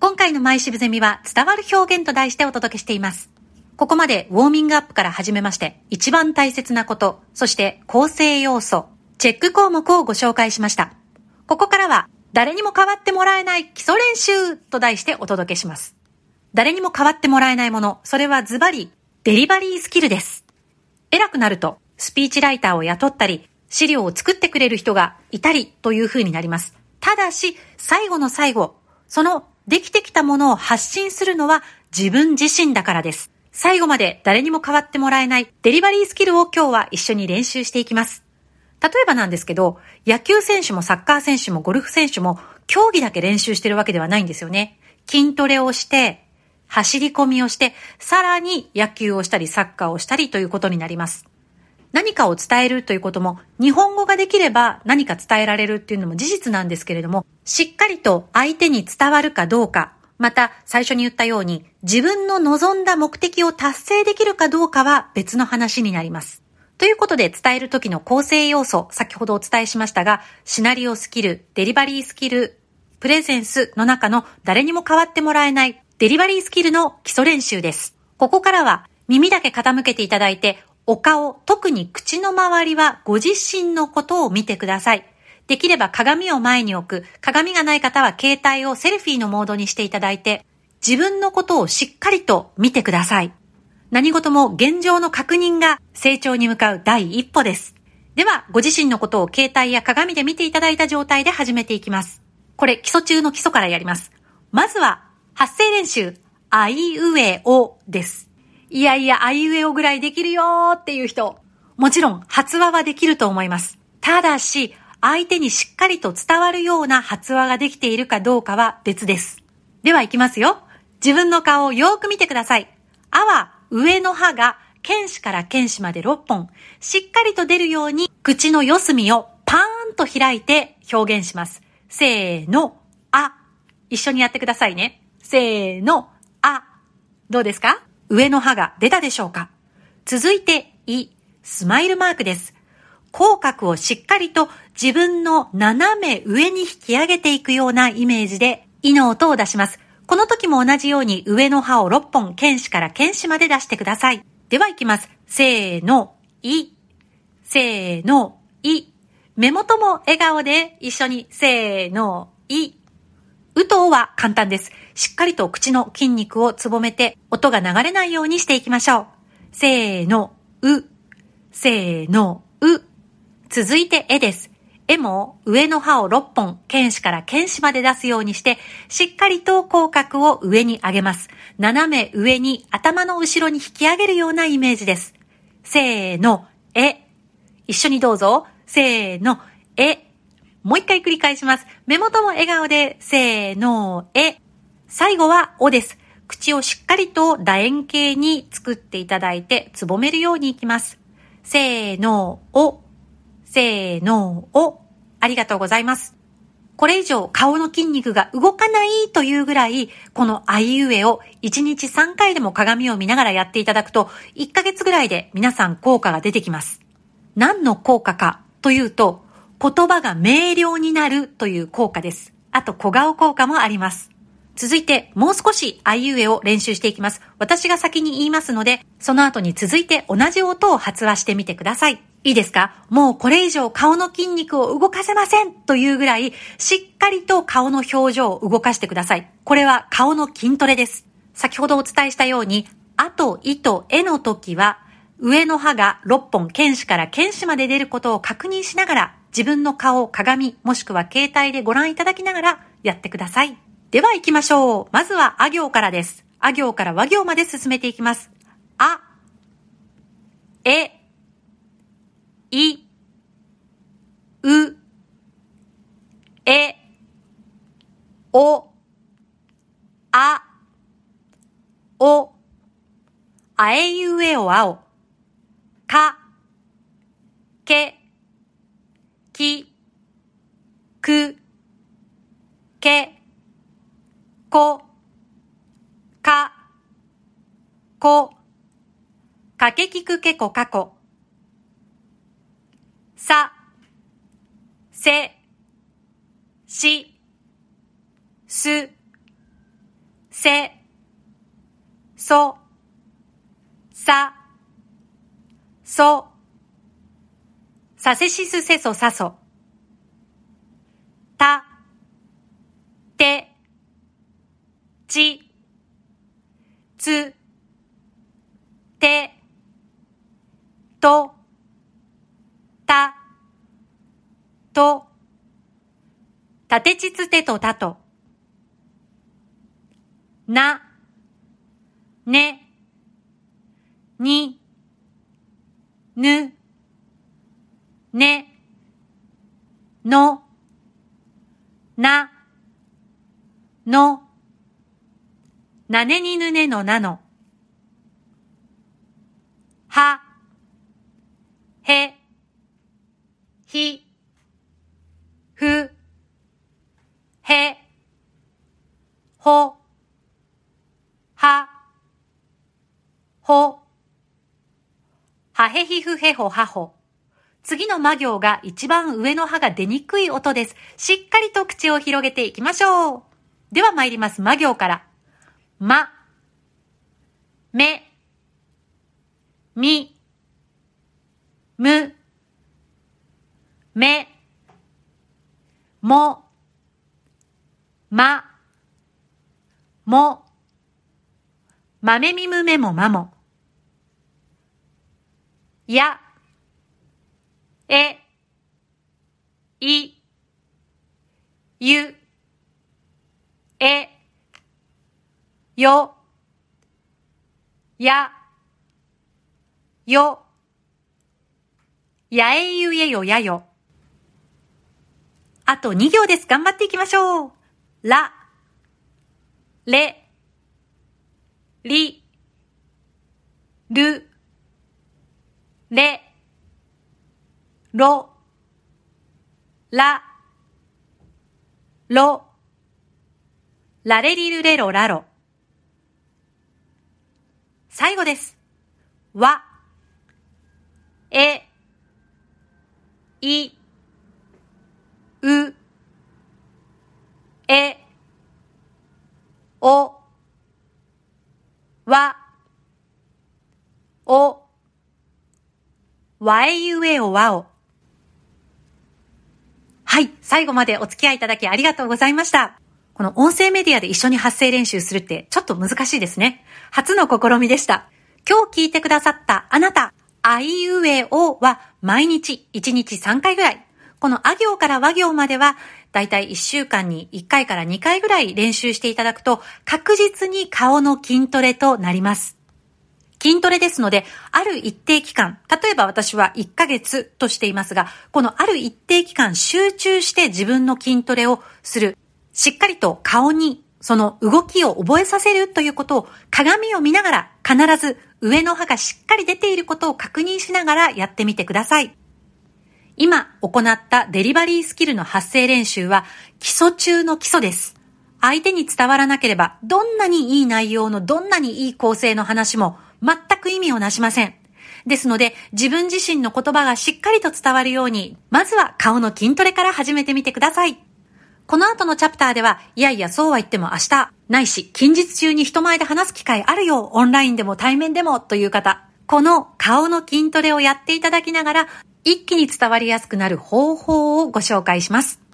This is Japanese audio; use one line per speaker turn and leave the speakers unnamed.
今回の毎渋ゼミは伝わる表現と題してお届けしています。ここまでウォーミングアップから始めまして、一番大切なこと、そして構成要素、チェック項目をご紹介しました。ここからは、誰にも変わってもらえない基礎練習と題してお届けします。誰にも変わってもらえないもの、それはズバリ、デリバリースキルです。偉くなると、スピーチライターを雇ったり、資料を作ってくれる人がいたりという風になります。ただし、最後の最後、そのできてきたものを発信するのは自分自身だからです。最後まで誰にも変わってもらえないデリバリースキルを今日は一緒に練習していきます。例えばなんですけど、野球選手もサッカー選手もゴルフ選手も競技だけ練習してるわけではないんですよね。筋トレをして、走り込みをして、さらに野球をしたりサッカーをしたりということになります。何かを伝えるということも、日本語ができれば何か伝えられるっていうのも事実なんですけれども、しっかりと相手に伝わるかどうか、また最初に言ったように自分の望んだ目的を達成できるかどうかは別の話になります。ということで伝える時の構成要素、先ほどお伝えしましたが、シナリオスキル、デリバリースキル、プレゼンスの中の誰にも変わってもらえないデリバリースキルの基礎練習です。ここからは耳だけ傾けていただいて、お顔、特に口の周りはご自身のことを見てください。できれば鏡を前に置く、鏡がない方は携帯をセルフィーのモードにしていただいて、自分のことをしっかりと見てください。何事も現状の確認が成長に向かう第一歩です。では、ご自身のことを携帯や鏡で見ていただいた状態で始めていきます。これ、基礎中の基礎からやります。まずは、発声練習、あいうえおです。いやいや、あいうえおぐらいできるよーっていう人、もちろん発話はできると思います。ただし、相手にしっかりと伝わるような発話ができているかどうかは別です。では行きますよ。自分の顔をよーく見てください。あは上の歯が剣歯から剣歯まで6本、しっかりと出るように口の四隅をパーンと開いて表現します。せーの、あ。一緒にやってくださいね。せーの、あ。どうですか？上の歯が出たでしょうか？続いて、い、スマイルマークです。口角をしっかりと自分の斜め上に引き上げていくようなイメージで、いの音を出します。この時も同じように上の歯を6本、剣歯から剣歯まで出してください。では行きます。せーの、い。せーの、い。目元も笑顔で一緒に、せーの、い。うとうは簡単です。しっかりと口の筋肉をつぼめて、音が流れないようにしていきましょう。せーの、う。せーの、う。続いて、えです。絵も上の歯を6本、剣歯から剣歯まで出すようにして、しっかりと口角を上に上げます。斜め上に頭の後ろに引き上げるようなイメージです。せーの、え。一緒にどうぞ。せーの、え。もう一回繰り返します。目元も笑顔で、せーの、え。最後は、おです。口をしっかりと楕円形に作っていただいて、つぼめるようにいきます。せーの、お。せーの、お。ありがとうございます。これ以上顔の筋肉が動かないというぐらい、このあいうえを1日3回でも鏡を見ながらやっていただくと、1ヶ月ぐらいで皆さん効果が出てきます。何の効果かというと、言葉が明瞭になるという効果です。あと小顔効果もあります。続いて、もう少しあいうえを練習していきます。私が先に言いますので、その後に続いて同じ音を発話してみてください。いいですか？もうこれ以上顔の筋肉を動かせませんというぐらい、しっかりと顔の表情を動かしてください。これは顔の筋トレです。先ほどお伝えしたように、あと、いと、えの時は、上の歯が6本、剣歯から剣歯まで出ることを確認しながら、自分の顔鏡、もしくは携帯でご覧いただきながらやってください。では行きましょう。まずは、あ行からです。あ行から和行まで進めていきます。あ、え、い、う、え、お、あ、お、あえいうえおあお、か、け、き、く、け、こ、か、こ、かけきくけこかこ、さ、せ、し、す、せ、そ、さ、そ、させしすせそさそ、た、て、ち、つ、て、と、た、と、たてちつてとたと、な、ね、に、ぬ、ね、の、な、の、なねにぬねのなの、は、へ、ひ、ふ、へ、ほ、は、ほ、はへひふへほはほ。次の魔行が一番上の歯が出にくい音です。しっかりと口を広げていきましょう。では参ります。魔行から。ま、め、み、む、め、も、ま、も、まめみむめもまも。や、え、い、ゆ、え、よ、や、よ、やえゆえよやよ。あと2行です。頑張っていきましょう。ら、れ、り、る、れ、ろ、ら、ろ、られりるれろらろ。最後です。わ、え、い、う、え、お、わ、お、わえゆえおわお。はい。最後までお付き合いいただきありがとうございました。この音声メディアで一緒に発声練習するってちょっと難しいですね。初の試みでした。今日聞いてくださったあなた、あいうえおは毎日1日3回ぐらい。このあ行から和行まではだいたい1週間に1回から2回ぐらい練習していただくと確実に顔の筋トレとなります。筋トレですので、ある一定期間、例えば私は1ヶ月としていますが、このある一定期間集中して自分の筋トレをする。しっかりと顔にその動きを覚えさせるということを鏡を見ながら必ず上の歯がしっかり出ていることを確認しながらやってみてください。今行ったデリバリースキルの発声練習は基礎中の基礎です。相手に伝わらなければどんなにいい内容のどんなにいい構成の話も全く意味をなしません。ですので、自分自身の言葉がしっかりと伝わるように、まずは顔の筋トレから始めてみてください。この後のチャプターでは、いやいやそうは言っても明日、ないし、近日中に人前で話す機会あるよ、オンラインでも対面でもという方、この顔の筋トレをやっていただきながら、一気に伝わりやすくなる方法をご紹介します。